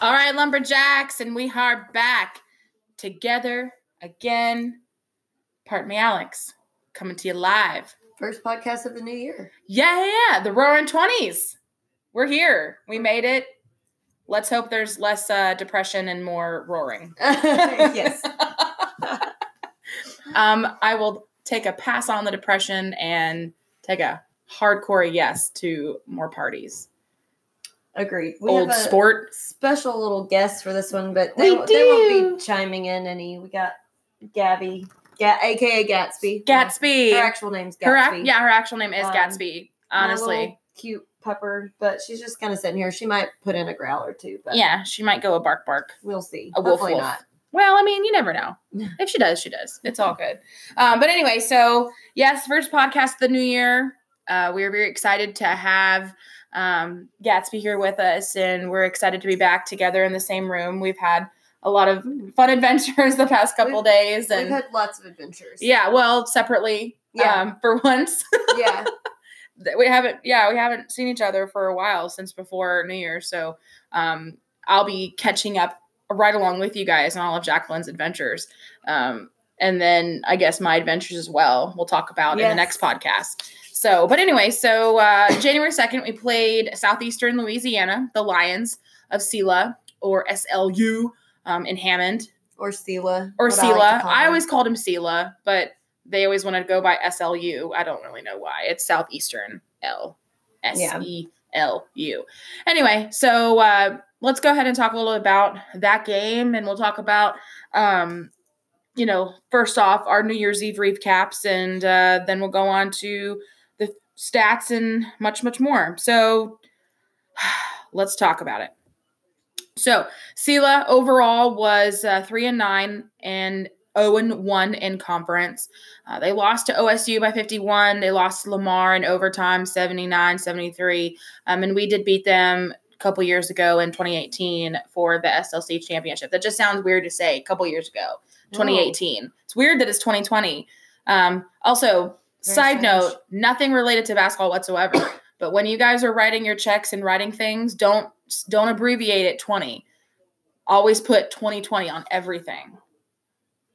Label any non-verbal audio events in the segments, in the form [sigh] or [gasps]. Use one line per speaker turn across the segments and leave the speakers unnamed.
All right, lumberjacks, and we are back together again. Pardon me, Alex, coming to you live.
First podcast of the new year.
Yeah, yeah, yeah, the Roaring Twenties. We're here. We made it. Let's hope there's less uh, depression and more roaring. [laughs]
yes. [laughs]
Um, I will take a pass on the depression and take a hardcore yes to more parties.
Agreed. We
Old sport.
special little guest for this one, but they,
We
won't- they won't be chiming in any. We got Gabby, Ga- aka Gatsby.
Gatsby.
Her actual name's Gatsby.
Her yeah, her actual name is
Um,
Gatsby. Honestly,
cute pepper, but she's just kind of sitting here. She might put in a growl or two, but
yeah, she might go a bark bark.
we'll see.
A wolf
Hopefully
wolf.
not.
Well, I mean, you never know. [laughs] If she does, she does. It's all good. Um, but anyway, so yes, first podcast of the new year. Uh, we are very excited to have um, Gatsby here with us, and we're excited to be back together in the same room. We've had a lot of fun adventures [laughs] the past couple
We've-
days,
We've
and
had lots of adventures.
yeah, well, separately.
Yeah.
Um, for once,
yeah. [laughs]
we haven't yeah we haven't seen each other for a while since before new year so um i'll be catching up right along with you guys on all of jacqueline's adventures um and then i guess my adventures as well we'll talk about in the next podcast so but anyway so uh january 2nd we played southeastern louisiana the lions of sela or slu um, in hammond
Or Sela.
or
what I like
Sela. I, always called him Sela, but they always wanted to go by SLU. I don't really know why. It's Southeastern L S E L U. Anyway, so uh, let's go ahead and talk a little about that game, and we'll talk about, um, you know, first off our New Year's Eve recaps, and uh, then we'll go on to the stats and much, much more. So [sighs] let's talk about it. So Sela overall was uh, three and nine and 0 and 1 in conference. Uh, they lost to OSU by 51. They lost Lamar in overtime 79 73. Um, and we did beat them couple years ago in 2018 for the SLC championship. That just sounds weird to say a couple years ago, 2018. It's weird that it's 2020. Um, also,
Very
side
strange.
note, nothing related to basketball whatsoever. [coughs] but when you guys are writing your checks and writing things, don't don't abbreviate it 20. Always put 2020 on everything.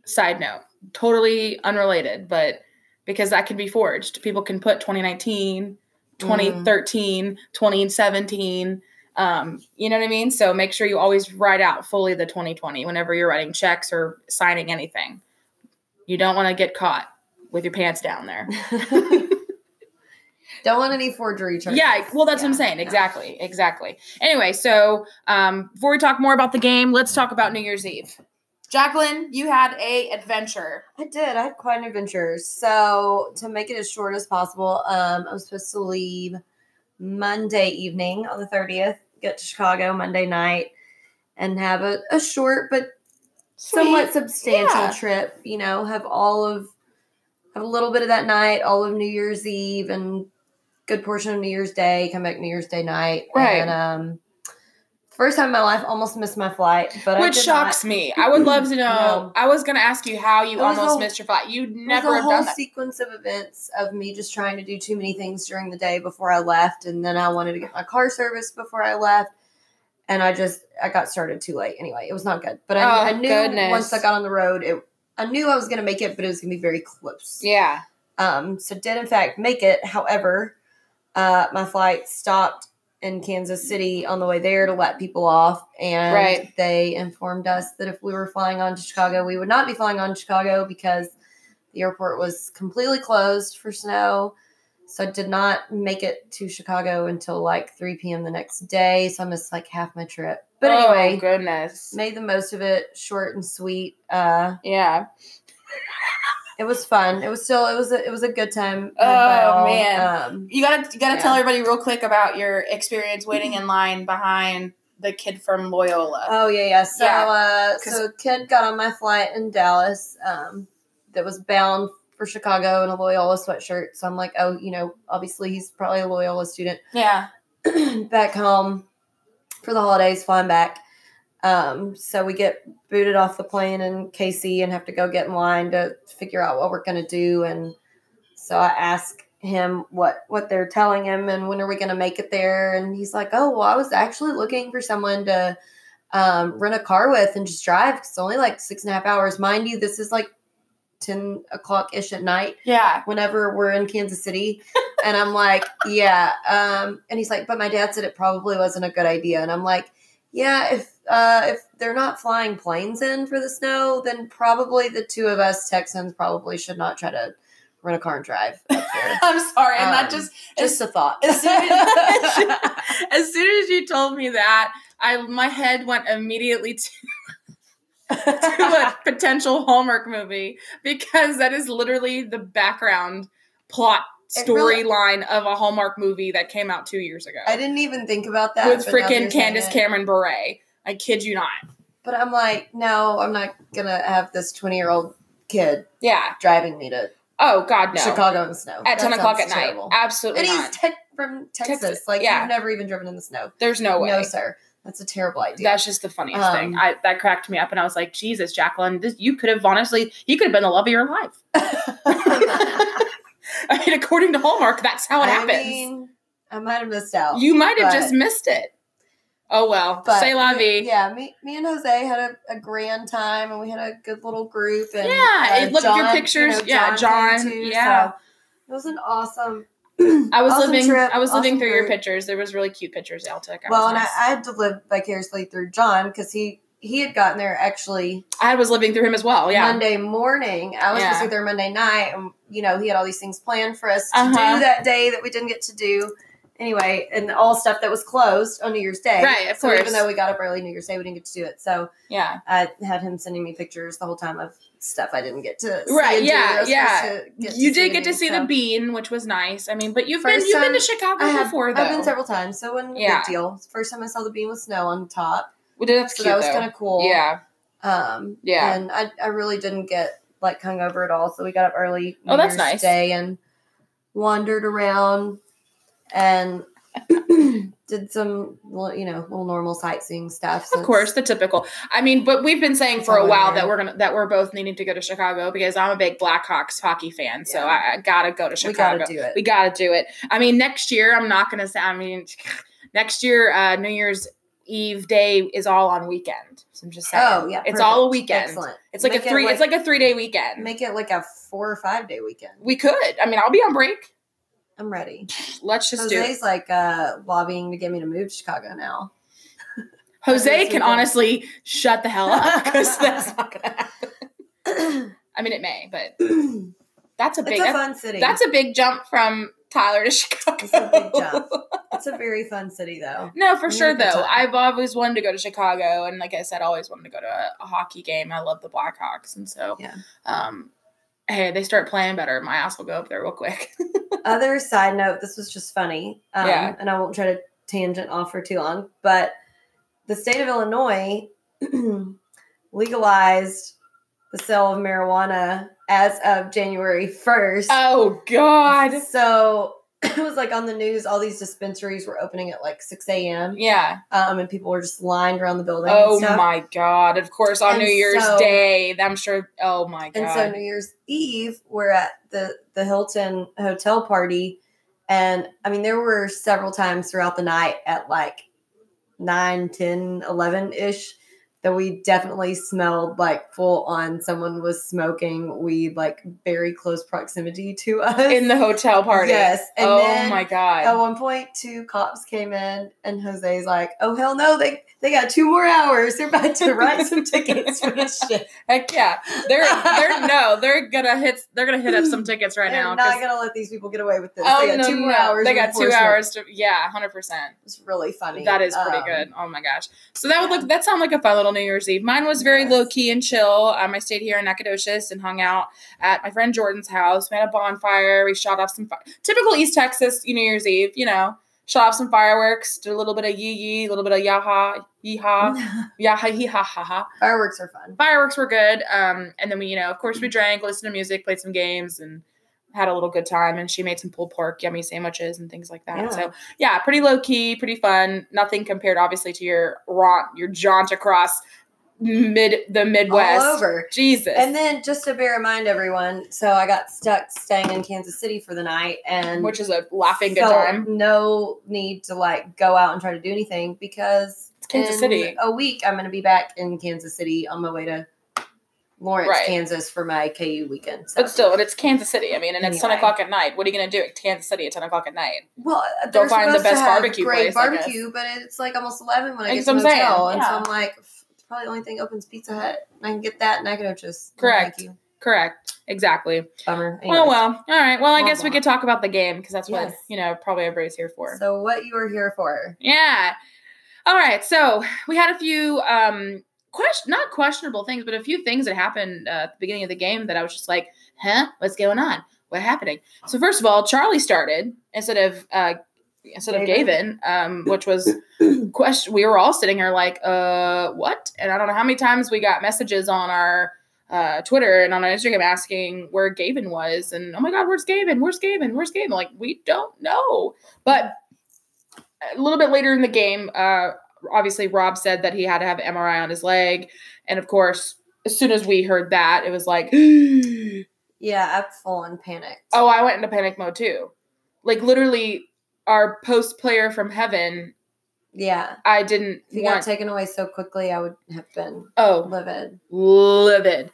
Side note, totally unrelated, but because that can be forged. People can put 2019, 2013, 2017. Um, you know what I mean? So make sure you always write out fully the 2020 whenever you're writing checks or signing anything. You don't want to get caught with your pants down there. [laughs]
Don't want any forgery charges.
Yeah, well, that's what I'm saying.
no.
Exactly, exactly. Anyway, so um, before we talk more about the game, let's talk about New Year's Eve. Jacqueline, you had a adventure.
I did. I had quite an adventure. So to make it as short as possible, um, I was supposed to leave Monday evening on the thirtieth, get to Chicago Monday night, and have a, a short but somewhat substantial
Yeah.
trip. You know, have all of have a little bit of that night, all of New Year's Eve, and good portion of New Year's Day. Come back New Year's Day night,
Right.
And um, first time in my life, almost missed my flight, but I
Which shocks
not.
me. I would love to [clears throat] know.
No.
I was going to ask you how you almost missed your flight. You
It
never
was a
have
whole
done that.
sequence of events of me just trying to do too many things during the day before I left, and then I wanted to get my car serviced before I left, and I just I got started too late. Anyway, it was not good, but I,
Oh,
I knew
goodness.
once I got on the road, it I knew I was going to make it, but it was going to be very close.
Yeah.
Um, so did in fact make it. However, uh, my flight stopped in Kansas City on the way there to let people off, and
Right.
they informed us that if we were flying on to Chicago, we would not be flying on to Chicago because the airport was completely closed for snow. So I did not make it to Chicago until like 3 p.m. the next day. So I missed like half my trip. But
oh,
anyway,
goodness.
made the most of it, short and sweet. Uh,
Yeah.
It was fun. It was still it was a, it was a good time.
Oh, man.
Um,
You gotta you gotta
Yeah.
tell everybody real quick about your experience waiting [clears throat] in line behind the kid from Loyola.
Oh yeah, yeah. So
Yeah,
uh so kid got on my flight in Dallas, um, that was bound for Chicago in a Loyola sweatshirt. So I'm like, oh, you know, obviously he's probably a Loyola student.
yeah. [clears throat]
back home for the holidays, flying back. Um, so we get booted off the plane in KC and have to go get in line to figure out what we're gonna do. And so I ask him what what they're telling him and when are we gonna make it there. And he's like, Oh, well, I was actually looking for someone to um, rent a car with and just drive. 'cause It's only like six and a half hours. Mind you, this is like 10 o'clock ish at night
Yeah.
whenever we're in Kansas City. and I'm like, yeah. Um, and he's like, but my dad said it probably wasn't a good idea. And I'm like, yeah, if uh, if they're not flying planes in for the snow, then probably the two of us Texans probably should not try to rent a car and drive up [laughs] there.
I'm sorry. And that
Um,
just
Just a thought.
as soon as, [laughs] [laughs] as soon as you told me that, I my head went immediately to, to a potential Hallmark movie because that is literally the background plot
It really-
storyline of a Hallmark movie that came out two years ago
I didn't even think about that.
with freaking Candace Cameron Bure. I kid you not.
But I'm like, no, I'm not gonna have this 20 year old kid
Yeah.
driving me to
Oh God, no.
Chicago in the snow
At
That
ten o'clock at
sounds
night.
terrible.
Absolutely
And he's
not.
te- from Texas.
Texas,
Like
yeah.
you've never even driven in the snow.
There's no way.
No, sir. That's a terrible idea.
That's just the funniest
Um,
thing. I, that cracked me up, and I was like, "Jesus, Jacqueline, this, you could have honestly, you could have been the love of your life." [laughs] [laughs] [laughs] I mean, according to Hallmark, that's how it
I
happens.
mean, I might have missed out.
you might have just missed it. Oh well,
but
say la vie.
Yeah, me, me and Jose had a, a grand time, and we had a good little group. And
Yeah,
uh,
look at your pictures.
you know,
Yeah, John,
too,
yeah.
so it was an awesome. [clears throat]
I was
awesome
living.
trip,
I was living
awesome
through your pictures. There was really cute pictures took.
Well,
was
and I. I had to live vicariously through John because he he had gotten there actually
I, was living through him as well. Yeah,
Monday morning. I was
Yeah.
supposed to be there Monday night, and you know he had all these things planned for us to
Uh-huh.
do that day that we didn't get to do. Anyway, and all stuff that was closed on New Year's Day.
Right, of
so
course.
even though we got up early New Year's Day, we didn't get to do it. So
yeah.
I had him sending me pictures the whole time of stuff I didn't get to. see
Right,
do
yeah,
that I was
yeah.
supposed to get
You
to
did get to see the bean, which was nice. I mean, but you've been you've been to Chicago
have,
before, though.
I've been several times, so it wasn't a
Yeah.
big deal. First time I saw the bean with snow on top,
we did. That's
so
cute,
that was kind of cool.
Yeah.
Um,
Yeah.
And I, I really didn't get like hungover at all. So we got up early.
Oh, that's
Year's
nice.
Day and wandered around and [clears throat] did some, you know, little normal sightseeing stuff.
Of course, the typical. I mean, but we've been saying for a while that we're gonna that we're both needing to go to Chicago because I'm a big Blackhawks hockey fan, so
Yeah.
I, I gotta go to Chicago.
we got to do it.
We gotta do it. I mean, next year I'm not gonna say. I mean, [sighs] next year uh, New Year's Eve day is all on weekend. So I'm just saying.
oh yeah,
it's all a weekend.
Excellent.
It's like
Make
a
it
three.
like-
it's like a three day weekend.
Make it like a four or five day weekend.
we could. I mean, I'll be on break.
I'm ready. [sighs]
Let's just do. it.
Jose's like uh, lobbying to get me to move to Chicago now. [laughs]
Jose can honestly shut the hell up because [laughs] that's not gonna happen. I mean, it may, but [clears throat] that's a
it's
big.
a
that's-
fun city.
That's a big jump from Tyler to [laughs] Chicago.
It's a big jump. it's a very fun city though.
no, for sure
had a good
though.
time.
I've always wanted to go to Chicago, and like I said, always wanted to go to a, a hockey game. I love the Blackhawks, and so
Yeah.
um, hey, they start playing better. My ass will go up there real quick. [laughs]
Other side note, this was just funny. Um,
Yeah.
And I won't try to tangent off for too long, but the state of Illinois [clears throat] legalized the sale of marijuana as of January 1st.
oh God,
So [clears throat] it was like on the news, all these dispensaries were opening at like 6 a.m.
yeah.
Um, and people were just lined around the building.
Oh
and stuff.
my God. Of course, on
And
New Year's
so-
Day, I'm sure. Oh my God.
And so New Year's Eve, we're at the the Hilton hotel party, and I mean there were several times throughout the night at like 9, 10, 11 ish that we definitely smelled like full on someone was smoking weed like very close proximity to us
in the hotel party.
Yes, and
oh
then
my God.
At one point, two cops came in, and Jose's like, "Oh hell no! They they got two more hours. They're about to write some [laughs] tickets for this shit.
Heck yeah, they're they're no, they're gonna hit they're gonna hit up some tickets right now.
They're
now.
not gonna let these people get away with this.
oh
they got
no,
two more
no,
hours.
They got two hours to yeah, hundred percent.
It's really funny.
That is pretty
Um,
good. Oh my gosh. So that would look that sounded like a fun little New Year's Eve. Mine was very
Yes.
low key and chill. Um, I stayed here in Nacogdoches and hung out at my friend Jordan's house. We had a bonfire. We shot off some fi- typical East Texas New Year's Eve. You know, shot off some fireworks. Did a little bit of yee yee, a little bit of yaha yeehaw, [laughs] yaha hee ha ha ha.
Fireworks are fun.
Fireworks were good. Um, and then we, you know, of course, we drank, listened to music, played some games, and had a little good time. And she made some pulled pork, yummy sandwiches, and things like that.
Yeah.
So yeah, pretty low key, pretty fun. Nothing compared, obviously, to your raunt, your jaunt across mid the Midwest.
All over.
Jesus.
And then just to bear in mind, everyone. So I got stuck staying in Kansas City for the night, and
which is a laughing good time.
No need to like go out and try to do anything because
It's Kansas
in
City.
a week, I'm going to be back in Kansas City on my way to Lawrence,
Right.
Kansas for my KU weekend. So.
But still, and it's Kansas City. I mean, and it's ten o'clock at night. What are you gonna do at Kansas City at ten o'clock at night?
Well,
Go find the
to
best barbecue
great
place,
barbecue, but it's like almost eleven when I get to the
what
hotel, and so. I'm like, it's probably the only thing opens Pizza Hut. And I can get that, and I can just
Correct.
Thank you.
Correct. Exactly.
Bummer.
Well,
Anyways.
well. All right. Well, I guess we could talk about the game because that's what
Yes.
you know probably everybody's here for.
So what you were here for?
Yeah. All right. So we had a few um question not questionable things, but a few things that happened uh, at the beginning of the game that I was just like, huh, what's going on? What's happening? So first of all, Charlie started instead of uh instead of
Gavin.
Gavin, um, which was question we were all sitting here like, uh, what? And I don't know how many times we got messages on our uh, Twitter and on our Instagram asking where Gavin was, and oh my God, where's Gavin? Where's Gavin? Where's Gavin? Like we don't know. But a little bit later in the game, uh, obviously Rob said that he had to have MRI on his leg, and of course, as soon as we heard that, it was like, [gasps]
Yeah, I'm full on panicked.
Oh, I went into panic mode too. Like literally, our post player from heaven,
yeah.
I didn't
If you
want.
got taken away so quickly, I would have been
oh,
livid.
livid.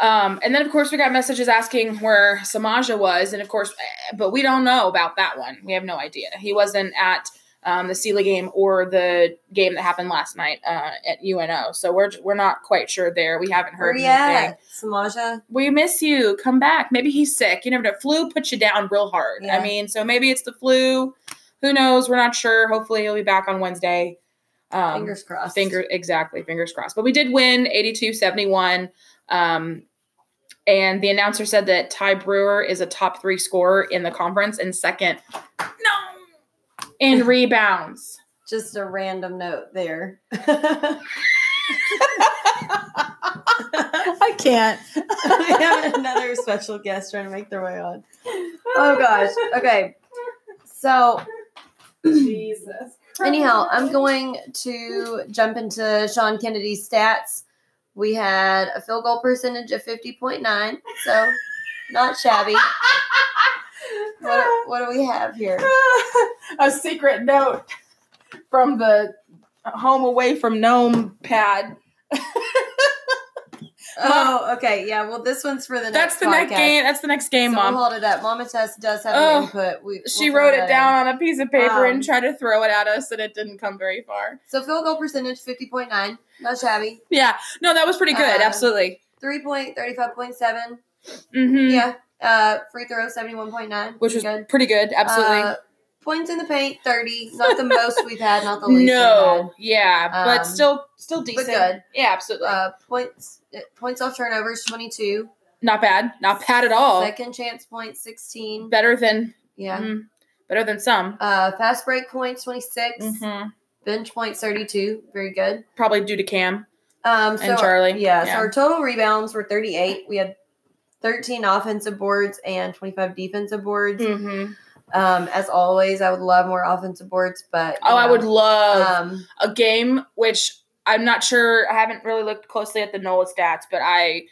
Um, and then of course we got messages asking where Samaja was, and of course, eh, but we don't know about that one. We have no idea. He wasn't at um, the Sealy game or the game that happened last night uh, at UNO, so we're we're not quite sure there. We haven't heard anything.
at, Samaja?
We miss you. Come back. Maybe he's sick. You never know. Flu puts you down real hard.
Yeah.
I mean, so maybe it's the flu. Who knows? We're not sure. Hopefully he'll be back on Wednesday. Um,
Fingers crossed.
Finger exactly, fingers crossed. But we did win 82-71. Um, and the announcer said that Ty Brewer is a top three scorer in the conference and second, no, in rebounds.
Just a random note there. [laughs]
I can't.
we have another special guest trying to make their way on. Oh gosh. Okay. So
Jesus.
anyhow, I'm going to jump into Sean Kennedy's stats. We had a field goal percentage of 50.9, so not shabby. [laughs] What, [laughs] what do we have here? [laughs]
a secret note from the home away from Gnome pad. [laughs]
Oh, okay. Yeah. Well, this one's for the next.
That's the next game. That's the next game,
so
mom.
We'll hold it up. Mama Tess does have
Oh,
an input. We,
she
we'll
wrote it down
in.
on a piece of paper
Um,
and tried to throw it at us, and it didn't come very far.
So field goal percentage 50.9. Not shabby.
Yeah, no, that was pretty good.
Uh,
Absolutely.
Three point thirty five point seven.
Mm-hmm.
Yeah. Uh, free throw seventy one point nine,
which was
good.
pretty good. Absolutely.
Uh, points in the paint thirty. Not the most we've had. Not the [laughs] least.
no, yeah, but
Um,
still, still
we've
decent.
good.
Yeah, absolutely.
Uh, points uh, points off turnovers twenty two.
not bad. Not bad at all.
Second chance points sixteen.
better than
Yeah.
mhm, better than some.
Uh, fast break points twenty
Mhm.
Bench points thirty two. Very good.
Probably due to Cam.
Um, so
And Charlie.
Yeah,
Yeah.
So our total rebounds were thirty eight. We had thirteen offensive boards and twenty five defensive boards.
Mm-hmm.
Um, as always, I would love more offensive boards, but
Oh, I would love
Um,
a game which I'm not sure. I haven't really looked closely at the NOLA stats, but I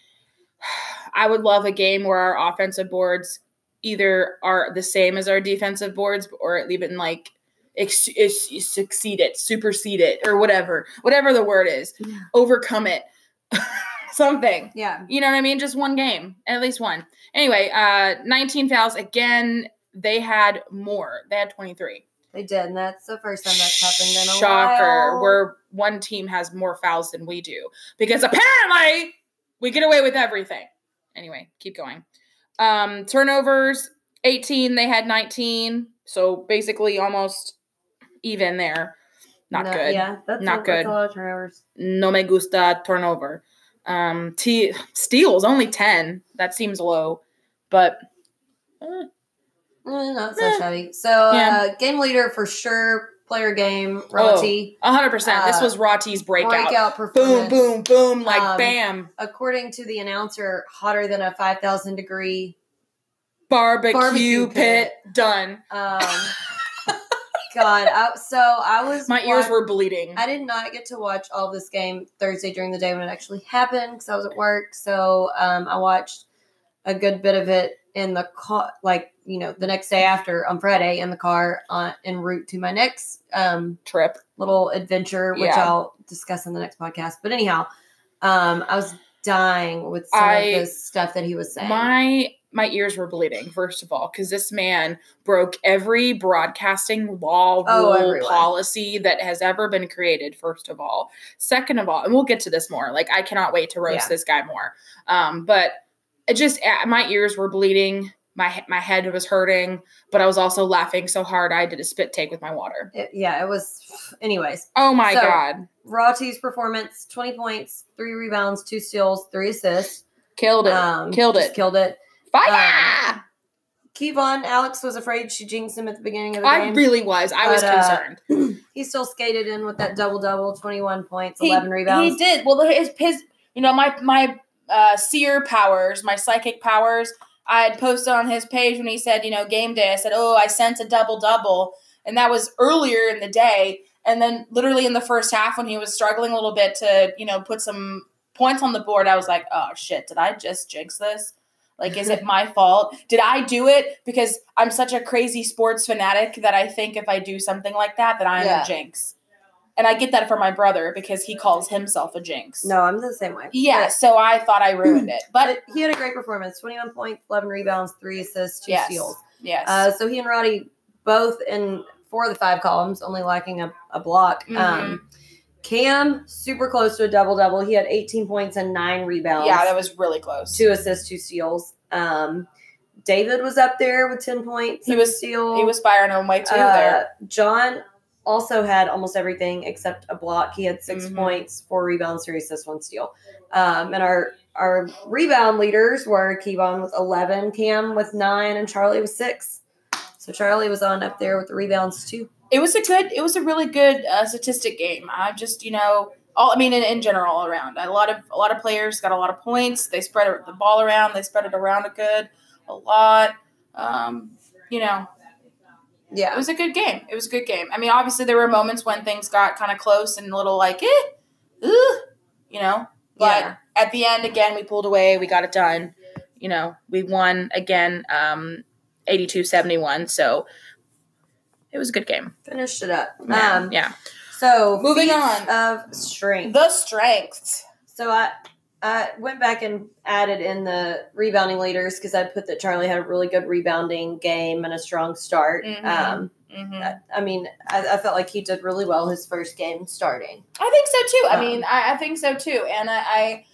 [sighs] I would love a game where our offensive boards either are the same as our defensive boards, or even like ex- ex- succeed it, supersede it, or whatever, whatever the word is,
Yeah.
overcome it, [laughs] something.
yeah.
You know what I mean? Just one game, at least one. Anyway, uh, 19 fouls again. They had more. They had 23.
They did, and that's the first time that's happened in a
Shocker.
while.
Where one team has more fouls than we do. Because apparently we get away with everything. Anyway, keep going. Um, turnovers, 18. They had 19. So basically almost even there. Not
No,
good.
Yeah, that's
Not
a,
good.
That's a lot of turnovers.
No me gusta turnover. Um, T steals only 10. That seems low. But eh,
Eh, not so
Eh.
shabby. So,
Yeah.
uh, game leader for sure. Player game. Roti.
a 100%. this
Uh,
was Roti's breakout.
breakout
Boom, boom, boom. Like
Um,
bam.
According to the announcer, hotter than a five thousand degree.
barbecue,
Barbecue
pit,
pit.
done.
Um, God, I, so I was
My ears were bleeding.
I did not get to watch all this game Thursday during the day when it actually happened because I was at work. So um, I watched a good bit of it in the car, like you know, the next day after on Friday in the car on en route to my next um,
Trip.
little adventure, which
Yeah.
I'll discuss in the next podcast. But anyhow, um, I was dying with some
I-
of the stuff that he was saying.
My my ears were bleeding, first of all, because this man broke every broadcasting law,
Oh,
rule,
everyone.
policy that has ever been created, first of all. Second of all, and we'll get to this more. Like, I cannot wait to roast
Yeah.
this guy more. Um, but it just my ears were bleeding, my my head was hurting, but I was also laughing so hard I did a spit take with my water.
It- yeah, it was. Anyways,
Oh my
So-
god.
Roti's performance: twenty points, three rebounds, two steals, three assists.
Killed it.
Um,
Killed it.
Killed it.
Fire!
Kevon, Alex was afraid she jinxed him at the beginning of the
I
game.
I really was. I was
But, uh,
concerned. [clears throat]
he still skated in with that double double, twenty one points,
He-
eleven rebounds.
He did. Well, his, his you know, my my uh, seer powers, my psychic powers. I had posted on his page when he said, you know, game day. I said, oh, I sent a double double, and that was earlier in the day. And then, literally in the first half, when he was struggling a little bit to, you know, put some points on the board, I was like, oh shit, did I just jinx this? Like, is it my fault? Did I do it because I'm such a crazy sports fanatic that I think if I do something like that, that I'm
Yeah.
a jinx? And I get that from my brother because he calls himself a jinx.
no, I'm the same way.
Yeah, so I thought I ruined it. But
But he had a great performance: twenty one points, eleven rebounds, three assists, two
yes.
steals.
Yes.
Uh, so he and Roti both in four of the five columns, only lacking a, a block.
Mm-hmm.
Um, Cam super close to a double double. He had 18 points and nine rebounds.
yeah, that was really close.
two assists, two steals. Um, David was up there with 10 points.
He was-
steal.
He was firing on way too
Uh,
there.
John also had almost everything except a block. He had 6
Mhm.
points, four rebounds, three assists, one steal. Um, and our our rebound leaders were Kevon with 11, Cam with nine, and Charlie with six. So Charlie was on up there with the rebounds too.
It was a good. It was a really good uh, statistic game. I just you know. All, I mean, in, in general, all around, a lot of a lot of players got a lot of points. They spread the ball around. They spread it around a good, a lot. Um, you know,
yeah, it
was a good game. It was a good game. I mean, obviously there were moments when things got kind of close and a little like, eh, you know. But
Yeah.
at the end, again, we pulled away. We got it done. You know, we won again, um, 82-71. So it was a good game.
Finished it up.
Yeah.
Um,
yeah.
So
Moving on.
of strength.
The strengths.
So I I went back and added in the rebounding leaders because I put that Charlie had a really good rebounding game and a strong start.
Mhm.
Um,
hmm
I, I mean, I, I felt like he did really well his first game starting.
I think so too. I
Um,
mean, I, I think so too. And I, I,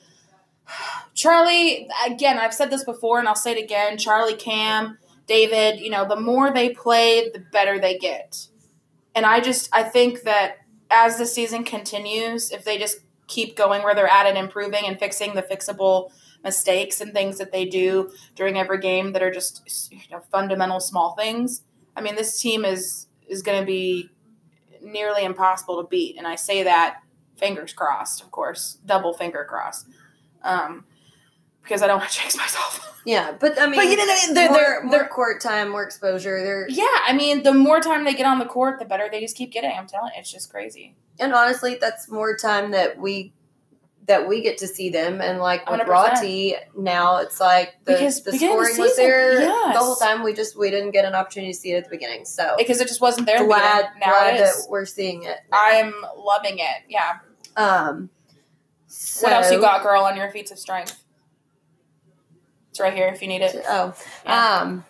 [sighs] Charlie, again, I've said this before and I'll say it again Charlie, Cam, David, you know, the more they play, the better they get. And I just, I think that as the season continues, if they just keep going where they're at and improving and fixing the fixable mistakes and things that they do during every game that are just you know, fundamental small things, I mean, this team is is going to be nearly impossible to beat. And I say that fingers crossed, of course, double finger crossed, um, because I don't want to jinx myself.
Yeah, but I mean,
but you know, they're,
more,
they're,
more
they're,
court time, more exposure. They're
yeah. I mean, the more time they get on the court, the better they just keep getting. I'm telling you, it's just crazy.
and honestly, that's more time that we that we get to see them. And like with
100%.
Roti, now it's like the,
Because
the
of the
scoring was there
yes.
the whole time. We just we didn't get an opportunity to see it at the beginning. So
Because it just wasn't there. in the
glad glad
it
we're seeing it. now.
I'm loving it. Yeah.
Um,
what else you got, girl, on your feats of strength? It's right here if you need it.
Oh,
Yeah.
um,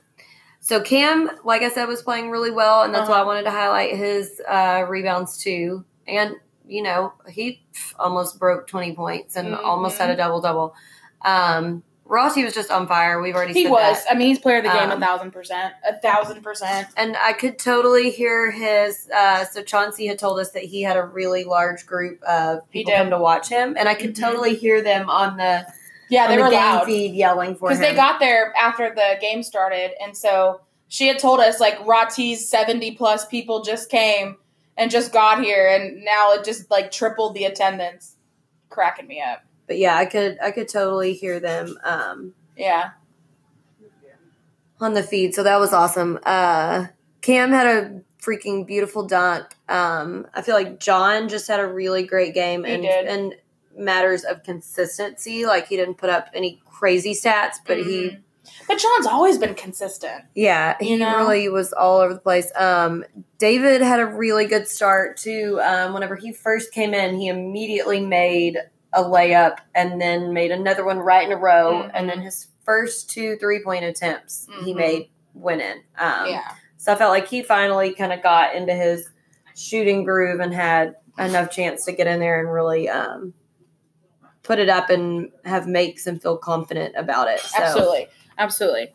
so Cam, like I said, was playing really well, and that's why I
Uh-huh.
wanted to highlight his uh, rebounds too. And you know, he almost broke twenty points and almost
Mm-hmm.
had a double double. Um, Roti was just on fire. We've already
He
said
was.
that.
I mean, he's player of the game
Um,
a thousand percent. A thousand percent.
and I could totally hear his. Uh, so Chauncey had told us that he had a really large group of
He
people come to watch him, and I could
Mhm.
totally hear them on the
Yeah, they
the
were loud.
feed yelling for him.
because they got there after the game started, and so she had told us like Roti's seventy plus people just came and just got here, and now it just like tripled the attendance, cracking me up.
but yeah, I could I could totally hear them. Um,
Yeah,
on the feed. So that was awesome. Uh, Cam had a freaking beautiful dunk. Um, I feel like John just had a really great game
He
and
did.
and matters of consistency. Like he didn't put up any crazy stats, but he
Mhm. But John's always been consistent.
Yeah, he you know? really was all over the place. Um, David had a really good start too. Um, whenever he first came in, he immediately made a layup and then made another one right in a row, mm-hmm. and then his first two three point attempts mm-hmm. he made went in. Um, yeah. So I felt like he finally kind of got into his shooting groove and had enough chance to get in there and really um, put it up and have makes and feel confident about it.
So. Absolutely. Absolutely.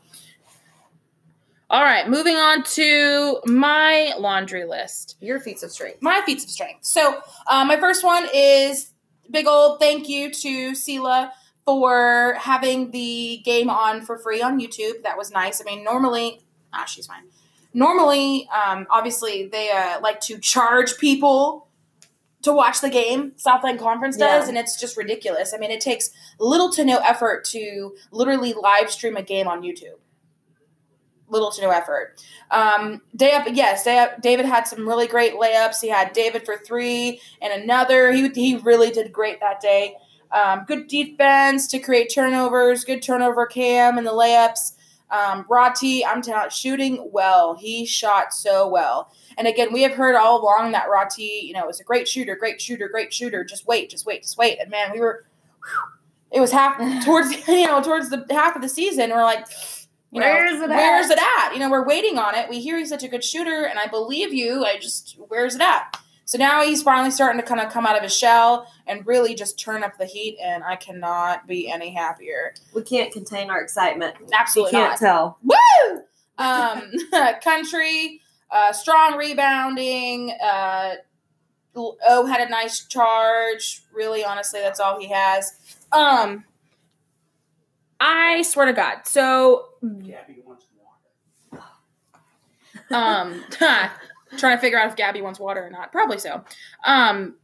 All right, moving on to my laundry list.
Your feats of strength.
My feats of strength. So, uh, my first one is big old thank you to Sela for having the game on for free on YouTube. That was nice. I mean, normally, ah, she's fine. Normally, um, obviously, they uh, like to charge people to watch the game. Southland Conference does, yeah. and it's just ridiculous. I mean, it takes little to no effort to literally live stream a game on YouTube. Little to no effort. Um, day up, yes, day up, David had some really great layups. He had David for three and another. He he really did great that day. Um, good defense to create turnovers. Good turnover cam and the layups. Um, Roti, I'm telling shooting well. He shot so well. And again, we have heard all along that Roti, you know, was a great shooter, great shooter, great shooter. Just wait, just wait, just wait. And man, we were, whew, it was half [laughs] towards, [laughs] you know, towards the half of the season. We're like, you know, where's it where's at? it at? You know, we're waiting on it. We hear he's such a good shooter, and I believe you. I just, where's it at? So now he's finally starting to kind of come out of his shell and really just turn up the heat, and I cannot be any happier.
We can't contain our excitement.
Absolutely,
we can't not. tell.
Woo! Um, [laughs] country, uh, strong rebounding. Uh, O had a nice charge. Really, honestly, that's all he has. Um, I swear to God. So, Gabby wants water. Um, [laughs] trying to figure out if Gabby wants water or not. Probably so. Um,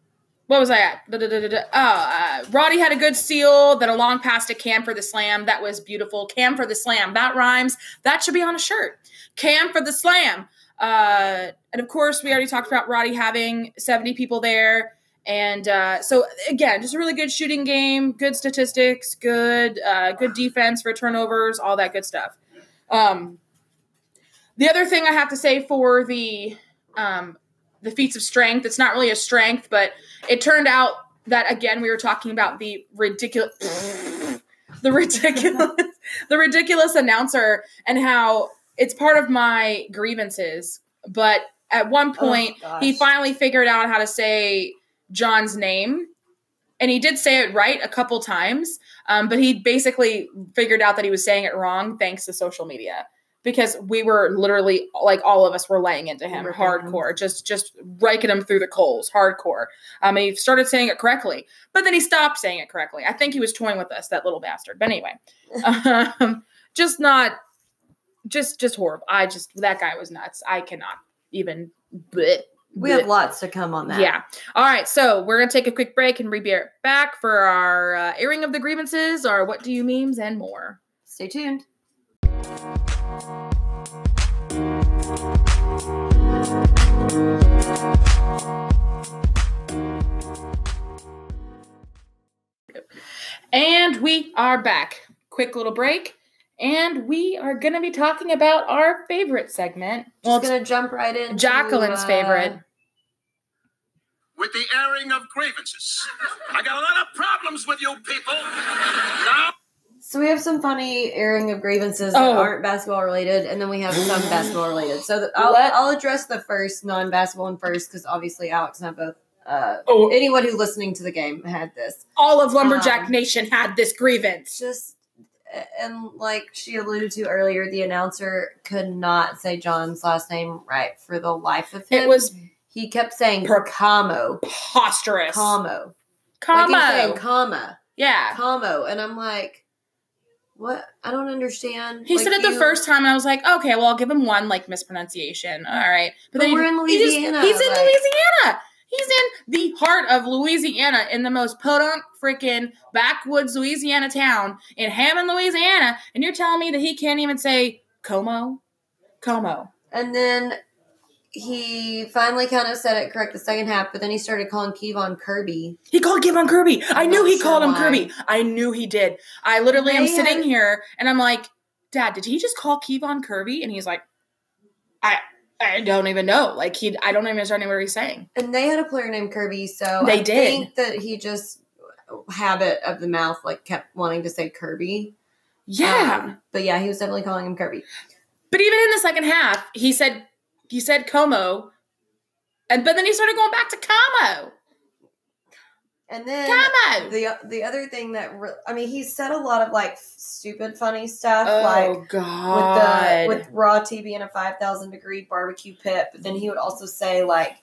what was I at? Oh, uh, Roti had a good steal, then a long pass to Cam for the slam. That was beautiful. Cam for the slam. That rhymes. That should be on a shirt. Cam for the slam. Uh, and of course, we already talked about Roti having 70 people there. And uh, so again, just a really good shooting game, good statistics, good uh, good defense for turnovers, all that good stuff. Um, the other thing I have to say for the um, the feats of strength. It's not really a strength, but it turned out that again we were talking about the ridiculous, [laughs] the ridiculous, [laughs] the ridiculous announcer and how it's part of my grievances. But at one point, oh, he finally figured out how to say John's name. And he did say it right a couple times, um, but he basically figured out that he was saying it wrong thanks to social media because we were literally like all of us were laying into him hardcore, him. just just raking him through the coals, hardcore. Um, he started saying it correctly, but then he stopped saying it correctly. I think he was toying with us, that little bastard. But anyway, [laughs] um, just not, just just horrible. I just that guy was nuts. I cannot even. Bleh,
we have lots to come on that.
Yeah. All right. So we're gonna take a quick break and be back for our uh, airing of the grievances, our what do you memes, and more.
Stay tuned.
And we are back. Quick little break. And we are going to be talking about our favorite segment.
Just well, going to jump right in.
Jacqueline's uh, favorite.
With the airing of grievances. I got a lot of problems with you people. Now.
So we have some funny airing of grievances that oh. aren't basketball related, and then we have some basketball related. So the, I'll, I'll address the first non-basketball one first because obviously Alex and I both. Uh, oh. Anyone who listening to the game had this.
All of Lumberjack um, Nation had this grievance.
Just and like she alluded to earlier, the announcer could not say John's last name right for the life of him.
It was
he kept saying per- Camo,
preposterous,
Camo,
Camo,
like saying comma,
yeah,
Camo, and I'm like what? I don't understand.
He like, said it the first time, and I was like, okay, well, I'll give him one like mispronunciation. All right,
but, but then we're he, in Louisiana.
He just, he's like, in Louisiana. He's in the heart of Louisiana, in the most podunk freaking backwoods Louisiana town in Hammond, Louisiana, and you're telling me that he can't even say Como, Como.
And then he finally kind of said it correct the second half, but then he started calling Kevon Kirby.
He called Kevon Kirby. I knew he sure called him why. Kirby. I knew he did. I literally am sitting here and I'm like, Dad, did he just call Kevon Kirby? And he's like, I I don't even know. Like he I don't even understand what he's saying.
And they had a player named Kirby, so
They
I
did.
think that he just habit of the mouth like kept wanting to say Kirby.
Yeah.
Um, but yeah, he was definitely calling him Kirby.
But even in the second half, he said he said Como, and but then he started going back to Como.
And then the the other thing that re- I mean, he said a lot of like stupid, funny stuff,
oh
like
God.
with the with raw TV being a five thousand degree barbecue pit. But then he would also say like,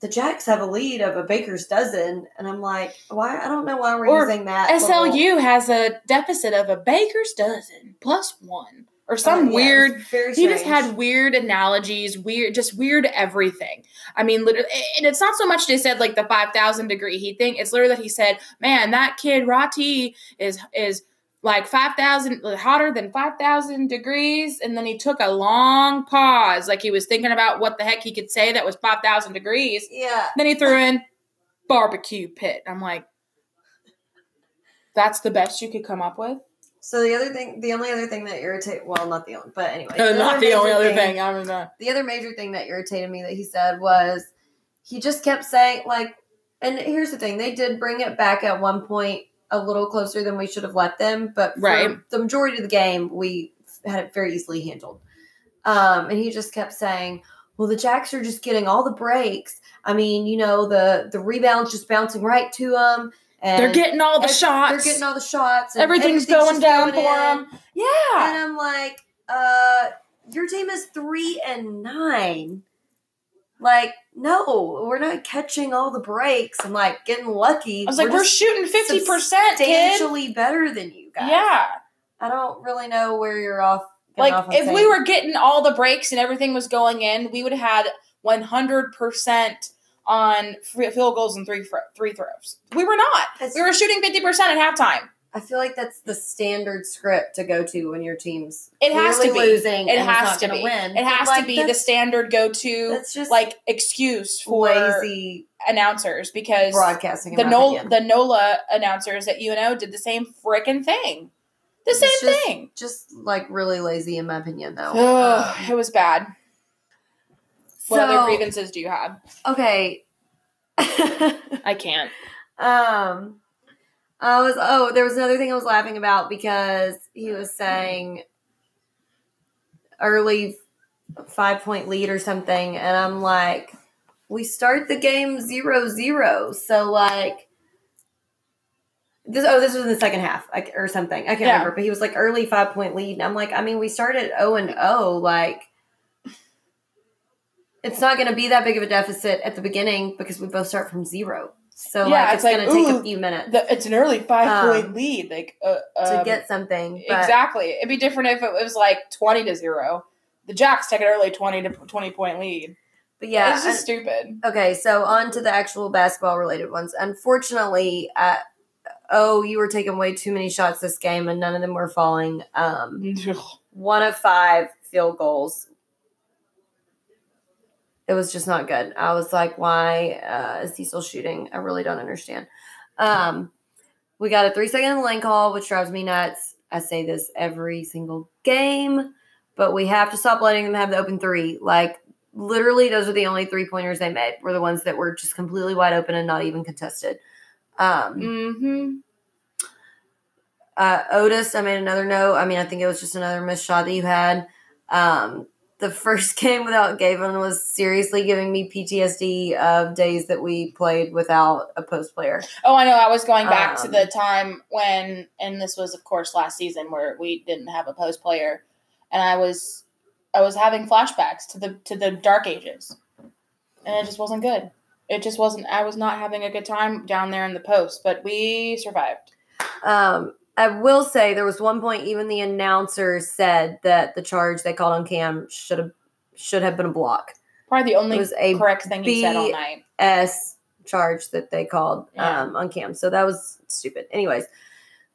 the Jacks have a lead of a baker's dozen, and I'm like, why? I don't know why we're
Or
using that. little-
SLU has a deficit of a baker's dozen plus one or some
Uh,
weird. He just had weird analogies, weird, just weird everything. I mean, literally, and it's not so much they said like the five thousand degree heat thing. It's literally that he said, "Man, that kid Roti is is like five thousand hotter than five thousand degrees." And then he took a long pause, like he was thinking about what the heck he could say that was five thousand degrees.
yeah.
Then he threw in barbecue pit. I'm like, that's the best you could come up with.
So the other thing, the only other thing that irritated, well, not the only, but anyway,
Uh, [laughs] not the only other thing. I was not.
The other major thing that irritated me that he said was he just kept saying like, and here's the thing, they did bring it back at one point a little closer than we should have let them, but for
Right.
the majority of the game we had it very easily handled. Um, and he just kept saying, "Well, the Jacks are just getting all the breaks. I mean, you know, the the rebounds just bouncing right to them." And
They're getting all the shots.
They're getting all the shots. and
Everything's,
everything's
going down for
in.
them. Yeah.
And I'm like, uh, your team is three and nine. Like, no, we're not catching all the breaks and like getting lucky.
I was like, we're,
just
shooting 50%, kid.
better than you guys.
Yeah.
I don't really know where you're off.
Like,
off
if we were getting all the breaks and everything was going in, we would have had 100% on free field goals and three fr- three throws. We were not.
It's-
We were shooting 50% at halftime.
I feel like that's the standard script to go to when your team's
It has to be.
losing.
It
and
has to be.
Win.
It has
Like,
to be the standard go to
That's just
like excuse for
lazy
announcers because
broadcasting.
the NOLA, the NOLA announcers at UNO did the same freaking thing. The same
just-
thing.
just like really lazy in my opinion, though.
Ugh,
Um,
it was bad. What
so,
other grievances do you have?
Okay.
I can't. [laughs]
um, I was oh, there was another thing I was laughing about because he was saying early five point lead or something, and I'm like, we start the game zero zero, so like. This, oh, this was in the second half I, or something. I can't
Yeah.
remember, but he was like early five point lead, and I'm like, I mean, we started zero and zero. Like, it's not going to be that big of a deficit at the beginning because we both start from zero. So
Yeah,
like,
it's
it's,
like,
going to take a few minutes
The, it's an early five point
Um,
lead. Like uh,
to
um,
get something. But
exactly. It'd be different if it was like twenty to zero. The Jacks take an early twenty to twenty point lead.
but yeah,
it's just
and-
stupid.
Okay, so on to the actual basketball related ones. Unfortunately, uh, oh, you were taking way too many shots this game, and none of them were falling. Um, [laughs] one of five field goals. It was just not good. I was like, why uh, is he still shooting? I really don't understand. Um, we got a three second lane call, which drives me nuts. I say this every single game, but we have to stop letting them have the open three. Like, literally, those are the only three pointers they made, were the ones that were just completely wide open and not even contested. Um,
mm-hmm.
uh, Otis, I made another note. I mean, I think it was just another missed shot that you had. Um, the first [laughs] game without Gavin was seriously giving me PTSD of days that we played without a post player.
Oh, I know. I was going back to
Um,
the time when, and this was, of course, last season where we didn't have a post player, and I was, I was having flashbacks to the to the dark ages, and it just wasn't good. It just wasn't. I was not having a good time down there in the post, but we survived.
Um, I will say there was one point even the announcer said that the charge they called on Cam should have should have been a block.
Probably the only
It was a
correct thing he said all night.
S charge that they called
Yeah.
um, on Cam. So that was stupid. Anyways,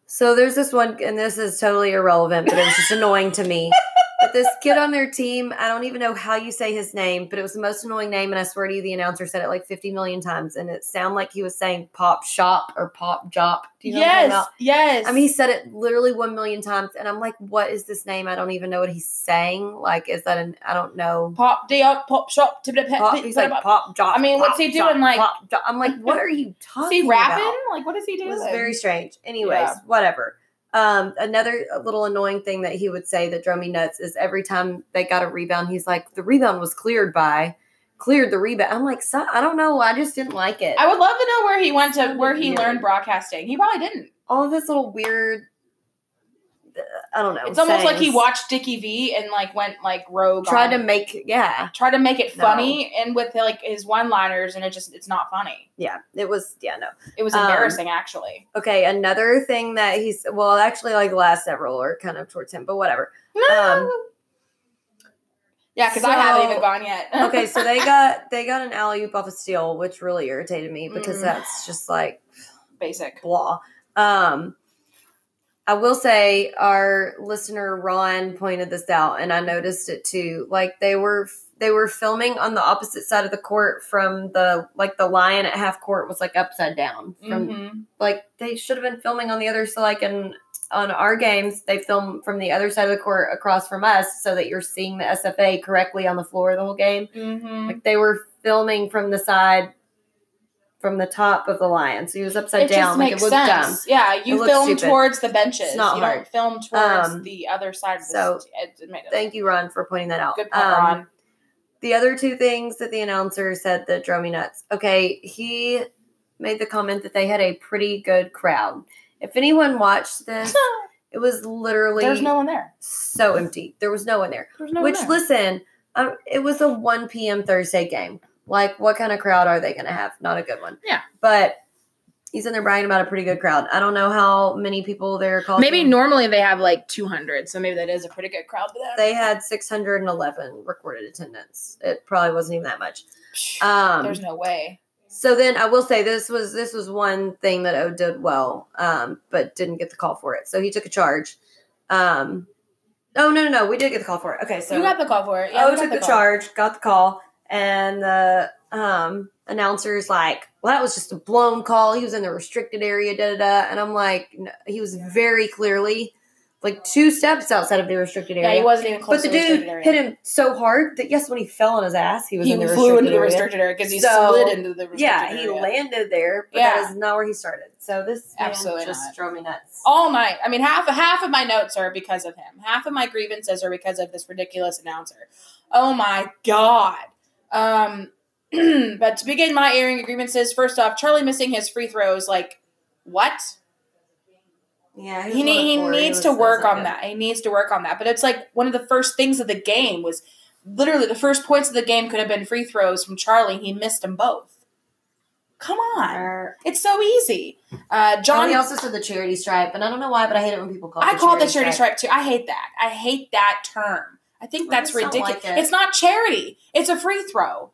so there's this one, and this is totally irrelevant, but it was just annoying to me. [laughs] But this kid on their team, I don't even know how you say his name, but it was the most annoying name. And I swear to you, the announcer said it like 50 million times. And it sounded like he was saying pop shop or pop jop. Do you know what I'm talking
yes, yes.
I mean, he said it literally one million times. And I'm like, what is this name? I don't even know what he's saying. Like, is that an, I don't know.
pop day pop shop.
Pop, he's like
pop.
jop.
I mean, what's he doing, like-.
I'm like, what are you [laughs]
Is
talking
he rapping?
about?
Like, what is he doing?
It was very strange. Anyways, whatever. Um, another little annoying thing that he would say that drove me nuts is every time they got a rebound, he's like, "The rebound was cleared by, cleared the rebound." I'm like, so, I don't know, I just didn't like it.
I would love to know where he went to, where he learned broadcasting. He probably didn't.
All of this little weird, uh, I don't know.
It's almost like he watched Dickie V and like went like rogue.
tried to make, yeah,
try to make it
No.
funny and with like his one-liners, and it just it's not funny.
yeah. It was, yeah, no.
It was
Um,
embarrassing, actually.
Okay, another thing that he's well, actually, like the last several are kind of towards him, but whatever. um,
yeah, because I haven't even gone yet. [laughs]
okay, so they got they got an alley oop off a steal, which really irritated me because
Mm.
that's just like
basic.
blah. Um, I will say our listener Ron pointed this out, and I noticed it too. Like they were they were filming on the opposite side of the court from the like the lion at half court was like upside down from
Mhm.
like they should have been filming on the other side like in on our games they film from the other side of the court across from us so that you're seeing the SFA correctly on the floor the whole game
Mhm.
like they were filming from the side from the top of the lion so he was upside
It
down
just
like it looked
sense.
dumb
Yeah, you film towards the benches.
It's not
you
hard.
film towards
Um,
the other side. Of the
so,
it, it
thank you ron for pointing that out
Good point,
Um,
Ron.
the other two things that the announcer said that drove me nuts. Okay, he made the comment that they had a pretty good crowd. If anyone watched this, [laughs] it was literally
There's no one there.
so empty. There was no one there.
There's no
Which,
one there.
listen, um, it was a 1 p.m. Thursday game. Like, what kind of crowd are they going to have? Not a good one.
Yeah.
But he's in there bragging about a pretty good crowd. I don't know how many people they're calling.
Maybe normally they have like 200, so maybe that is a pretty good crowd for them.
They had 611 recorded attendance. It probably wasn't even that much. Um,
There's no way.
So then I will say this was this was one thing that O did well, um, but didn't get the call for it. So he took a charge. Um, oh no no no, we did get the call for it. Okay, so
you got the call for it. Yeah,
O took the,
call.
charge, got the call, and the um, announcer's like, "Well, that was just a blown call. He was in the restricted area." Da da da. And I'm like, no, he was very clearly like two steps outside of the restricted area.
Yeah, he wasn't even close
but the dude hit him so hard that yes, when he fell on his ass, he was
he
in the
flew into
restricted
the
area.
restricted area because he
So,
slid into the restricted
Yeah, he
area.
landed there, but
Yeah.
that is not where he started. So this
Absolutely
just
not.
drove me nuts.
all night. I mean, half half of my notes are because of him. Half of my grievances are because of this ridiculous announcer. Oh my god. Um, [clears throat] but to begin my airing grievances, first off, Charlie missing his free throws. Like, what?
Yeah,
He, need, he needs to work on that. He needs to work on that. But it's like one of the first things of the game was literally the first points of the game could have been free throws from Charlie. He missed them both. Come on, it's so easy. Uh,
John. Also said the charity stripe, and I don't know why, but I hate it when people call. it
I call it the charity stripe too. I hate that. I hate that term. I think that's ridiculous.
like it.
It's not charity. It's a free throw.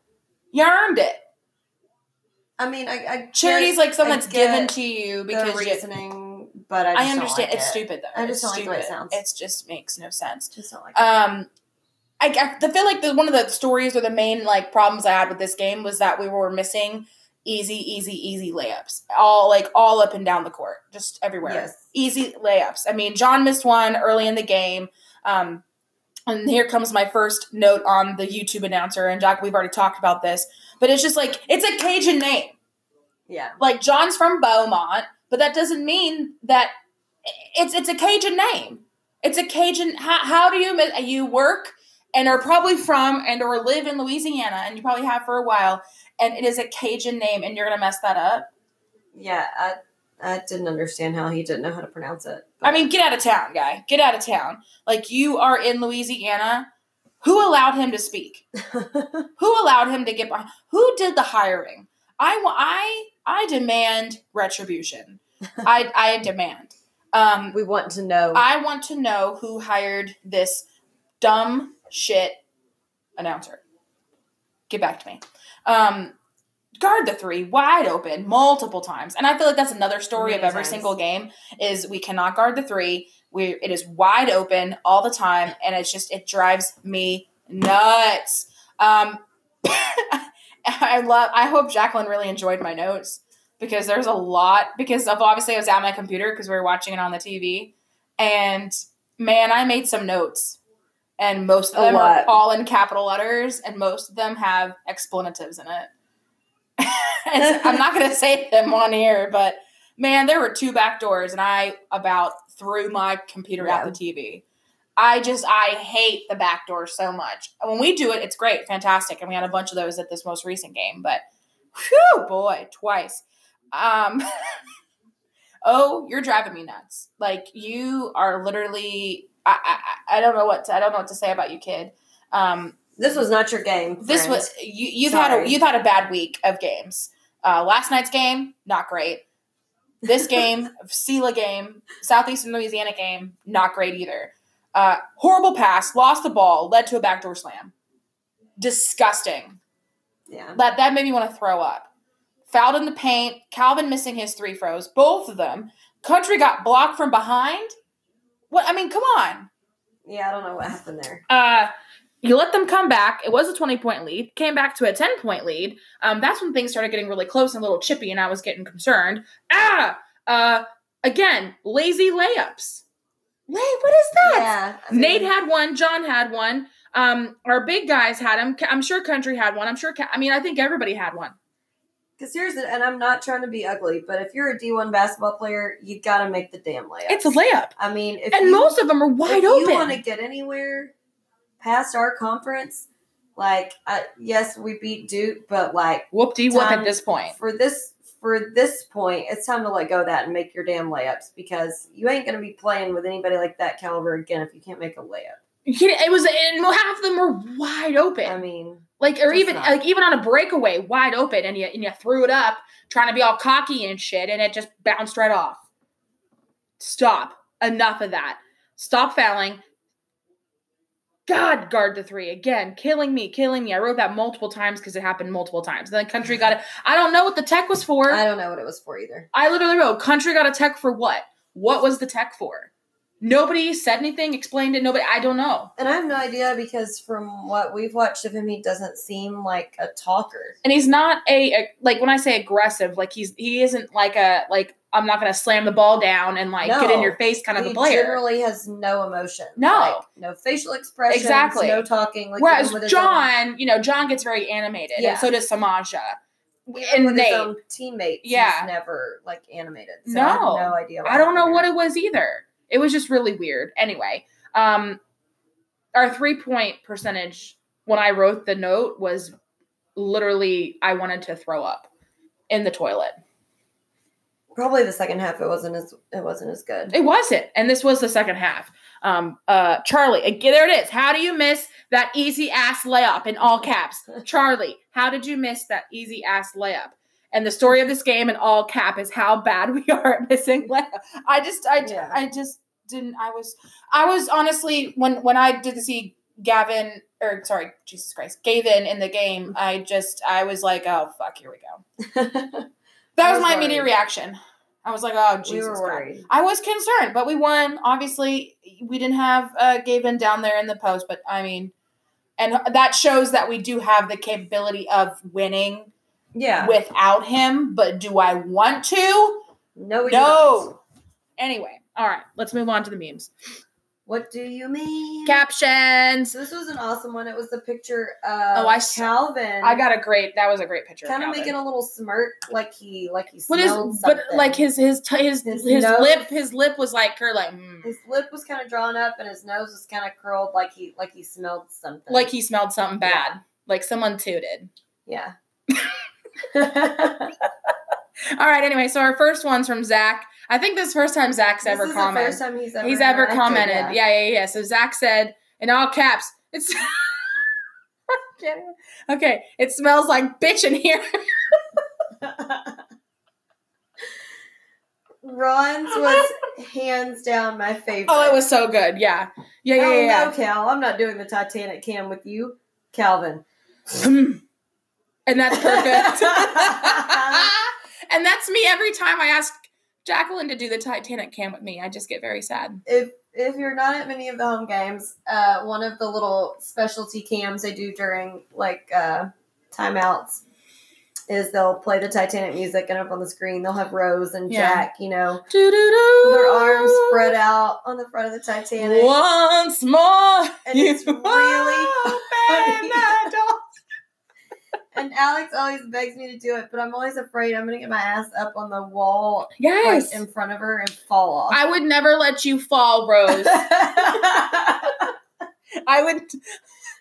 You earned it.
I mean, I, I
Charity's
get-
like something that's given to you
the
because you,
reasoning, but I, just
I understand.
like
it's
it.
stupid though.
I just
It's
don't like the way it
stupid.
sounds.
It just makes no sense.
Just don't like it.
Um, I, I feel like the, one of the stories or the main like problems I had with this game was that we were missing easy, easy, easy layups, all like all up and down the court, just everywhere.
Yes.
Easy layups. I mean, John missed one early in the game. Um, and here comes my first note on the YouTube announcer. And Jack, we've already talked about this, but it's just like it's a Cajun name.
yeah,
Like John's from Beaumont, but that doesn't mean that it's it's a Cajun name. It's a Cajun. How, how do you you work and are probably from and or live in Louisiana, and you probably have for a while, and it is a Cajun name, and you're gonna mess that up?
yeah. I I didn't understand how he didn't know how to pronounce it.
I mean, get out of town, guy. Get out of town. Like you are in Louisiana. Who allowed him to speak? [laughs] Who allowed him to get behind? Who did the hiring? I I I demand retribution. [laughs] I I demand. Um,
we want to know.
I want to know who hired this dumb shit announcer. Get back to me. Um, guard the three wide open multiple times. And I feel like that's another story
Many
of every
times.
single game is we cannot guard the three. We it is wide open all the time, and it's just it drives me nuts. Um, [coughs] I love. I hope Jacqueline really enjoyed my notes because there's a lot. Because of obviously I was at my computer because we were watching it on the TV, and man, I made some notes, and most of them are all in capital letters, and most of them have explanatives in it. [laughs] I'm not going [laughs] to say them on here, but man, there were two back doors, and I about threw my computer out
Yeah.
the TV. I just I hate the back door so much. When we do it, it's great, fantastic, and we had a bunch of those at this most recent game. But whew, boy, twice. Um, [laughs] oh, you're driving me nuts. Like you are literally. I, I I don't know what to, I don't know what to say about you, kid. Um,
This was not your game.
this was you. You've had a you've had a bad week of games. Uh, last night's game, not great. This [laughs] game, Sela game, Southeastern Louisiana game, not great either. Uh, horrible pass, lost the ball, led to a backdoor slam. Disgusting.
yeah.
That that made me want to throw up. Fouled in the paint. Calvin missing his three throws, both of them. Country got blocked from behind. What I mean, come on.
Yeah, I don't know what happened there.
Uh, you let them come back. It was a 20 point lead, came back to a 10 point lead. Um, that's when things started getting really close and a little chippy, and I was getting concerned. Ah, uh, again, lazy layups. Lay, what is that?
Yeah. I mean,
Nate had one. John had one. Um, our big guys had them. I'm sure Country had one. I'm sure. I mean, I think everybody had one.
Because here's the, and I'm not trying to be ugly, but if you're a D1 basketball player, you got to make the damn layup.
It's a layup,
I mean, if
and
you,
most of them are wide
if you want to get anywhere past our conference, like I, yes, we beat Duke, but like
Whoop de whoop at this point.
for this for this point, it's time to let go of that and make your damn layups because you ain't gonna be playing with anybody like that caliber again if you can't make a layup.
Yeah, It was, and half of them were wide open.
I mean,
like or even
not.
like even on a breakaway wide open and you and you threw it up trying to be all cocky and shit and it just bounced right off stop enough of that stop fouling god guard the three. Again killing me killing me. I wrote that multiple times because it happened multiple times. Then country got it. I don't know what the tech was for.
I don't know what it was for either.
i literally wrote country got a tech for what? What was the tech for nobody said anything explained it nobody i don't know
And I have no idea because from what we've watched of him, he doesn't seem like a talker.
and he's not a, a- like when I say aggressive, like he's he isn't like a like I'm not gonna slam the ball down and like get in your face kind of
he
a player.
generally has no emotion.
No.
Like, no facial expression.
Exactly.
No talking. Like
Whereas
his own-
John, you know, John gets very animated,
Yeah.
and so does Samaja.
even
and Nate.
his own teammates,
Yeah.
he's never like animated. So
No.
I have no idea.
I don't know what it was either. It was just really weird. Anyway, um, our three point percentage when I wrote the note was literally I wanted to throw up in the toilet.
Probably the second half. It wasn't as it wasn't as good.
It wasn't, and this was the second half. Um, uh, Charlie, again, there it is. How do you miss that easy ass layup in all caps? [laughs] Charlie, how did you miss that easy ass layup? And the story of this game in all cap is how bad [laughs] we are at missing layup. I just, I,
Yeah.
I just didn't. I was, I was honestly when when I did see Gavin or sorry, Jesus Christ, Gavin in the game. I just, I was like, oh fuck, here we go. [laughs] That was
was
my immediate reaction. I was like, oh Jesus
we.
I was concerned, but we won. Obviously, we didn't have uh, Gavin down there in the post, but I mean, and that shows that we do have the capability of winning
Yeah.
without him. But do I want to?
no. don't.
No. Anyway, all right, let's move on to the memes.
What do you mean?
Captions.
This was an awesome one. It was the picture of
Oh, I
Calvin.
I got a great. That was a great picture.
kind of
Calvin.
making a little smirk, like he like he
What
smelled
is? But like his his t- his
His
his, lip his lip was like her like mm,
his lip was kind of drawn up and his nose was kind of curled, like he like he smelled something.
like he smelled something bad, like someone tooted.
yeah. [laughs] [laughs]
All right. Anyway, so our first one's from Zach. I think this is the first time Zach's
this
ever commented.
first time he's ever
He's ever commented.
yeah.
Yeah. yeah, yeah, So Zach said in all caps, "It's [laughs] okay. It smells like bitch in here." [laughs]
Ron's was hands down my favorite.
oh, it was so good. Yeah. Yeah. Yeah.
Oh
Yeah. yeah.
no, Cal! I'm not doing the Titanic cam with you, Calvin. [clears throat]
And that's perfect. [laughs] and that's me every time I ask Jacqueline to do the Titanic cam with me. I just get very sad.
if if you're not at many of the home games, uh, one of the little specialty cams they do during like uh, timeouts is they'll play the Titanic music and up on the screen they'll have Rose and
Yeah.
Jack, you know,
Doo-doo-doo.
their arms spread out on the front of the Titanic.
Once more.
And it's really [laughs]
open the door.
And Alex always begs me to do it, but I'm always afraid I'm gonna get my ass up on the wall
Yes.
like in front of her and fall off.
I would never let you fall, Rose. [laughs] I would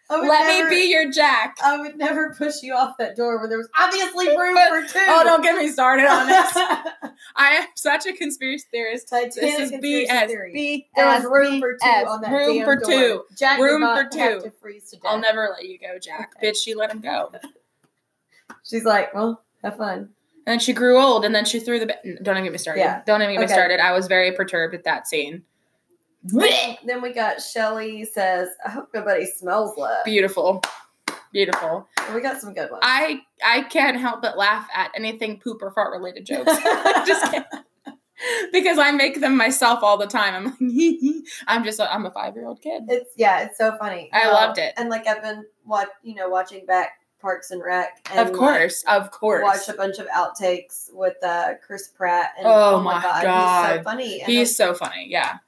I would
let
never-
me be your Jack.
I would never push you off that door where there was obviously room
But-
for two.
Oh, don't get me started on this. [laughs] I am such a conspiracy theorist.
Titanic
This is BS.
theory. There was
BS.
room for two on that
Room
damn
for
door.
two.
Jack
Room for two.
to freeze to death.
I'll never let you go, Jack.
Okay.
Bitch, she let him go. [laughs]
She's like, well, have fun.
And then she grew old, and then she threw the. Ba- Don't even get me started.
Yeah.
Don't even get
Okay.
me started. I was very perturbed at that scene.
Then we got Shelly says, I hope nobody smells love.
Beautiful, beautiful.
We got some good ones.
I I can't help but laugh at anything poop or fart related jokes. [laughs] just can't. because I make them myself all the time. I'm like, [laughs] I'm just a, I'm a five year old kid.
It's yeah, it's so funny.
I
Um,
loved it.
And like I've been what you know watching back Parks and Rec. And
Of course, of course.
Watched a bunch of outtakes with uh, Chris Pratt. And
Oh my god,
he's so
God.
funny. And
He's so funny. Yeah.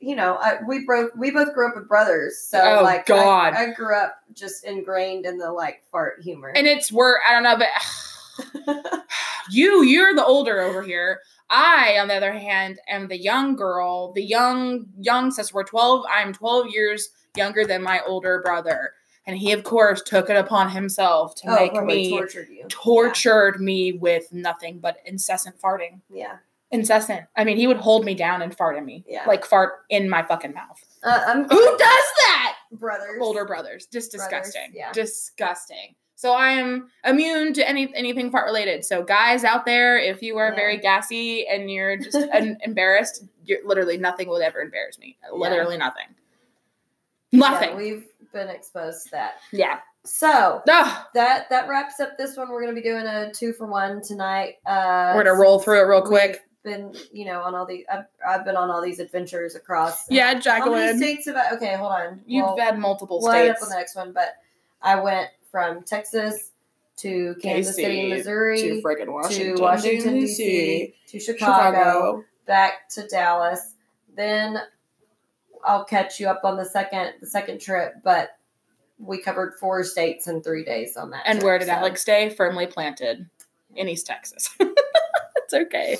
you know, I, we broke. We both grew up with brothers, so
Oh,
like,
God.
I, I grew up just ingrained in the like fart humor.
And it's where I don't know, but [laughs] you you're the older over here. I, on the other hand, am the young girl, the young young sister. We're twelve. I'm twelve years younger than my older brother, and he, of course, took it upon himself to
oh,
make me
tortured you.
tortured me with nothing but incessant farting.
Yeah,
Incessant. I mean, he would hold me down and fart at me,
Yeah.
like fart in my fucking mouth.
Uh, I'm
Who does that?
brothers.
older brothers. Just
Brothers,
disgusting.
yeah.
Disgusting. So I am immune to any anything fart related. So guys out there, if you are
Yeah.
very gassy and you're just [laughs] un- embarrassed, you're literally nothing will ever embarrass me. Literally nothing. Nothing.
Yeah, we've been exposed to that.
Yeah.
So
Ugh.
that that wraps up this one. We're gonna be doing a two for one tonight. Uh,
We're gonna roll through it real quick.
Been you know on all the I've, I've been on all these adventures across.
Yeah,
How many
Jacqueline.
states have I? Okay, hold on.
You've
Well,
had multiple
we'll end up
states.
on the next one, but I went from Texas to Kansas City, Missouri,
to friggin' Washington,
to Washington D.C., to Chicago,
Chicago.
back to Dallas. Then I'll catch you up on the second the second trip, but we covered four states in three days on that.
And
trip,
where did
so-
Alex stay? Firmly planted in East Texas. [laughs] it's okay.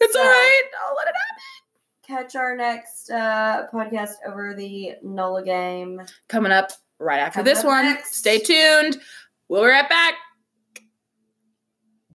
It's
So-
all right. I'll let it happen.
catch our next uh, podcast over the NOLA game?
coming up right after
Coming
this one.
next.
Stay tuned. We'll be right back.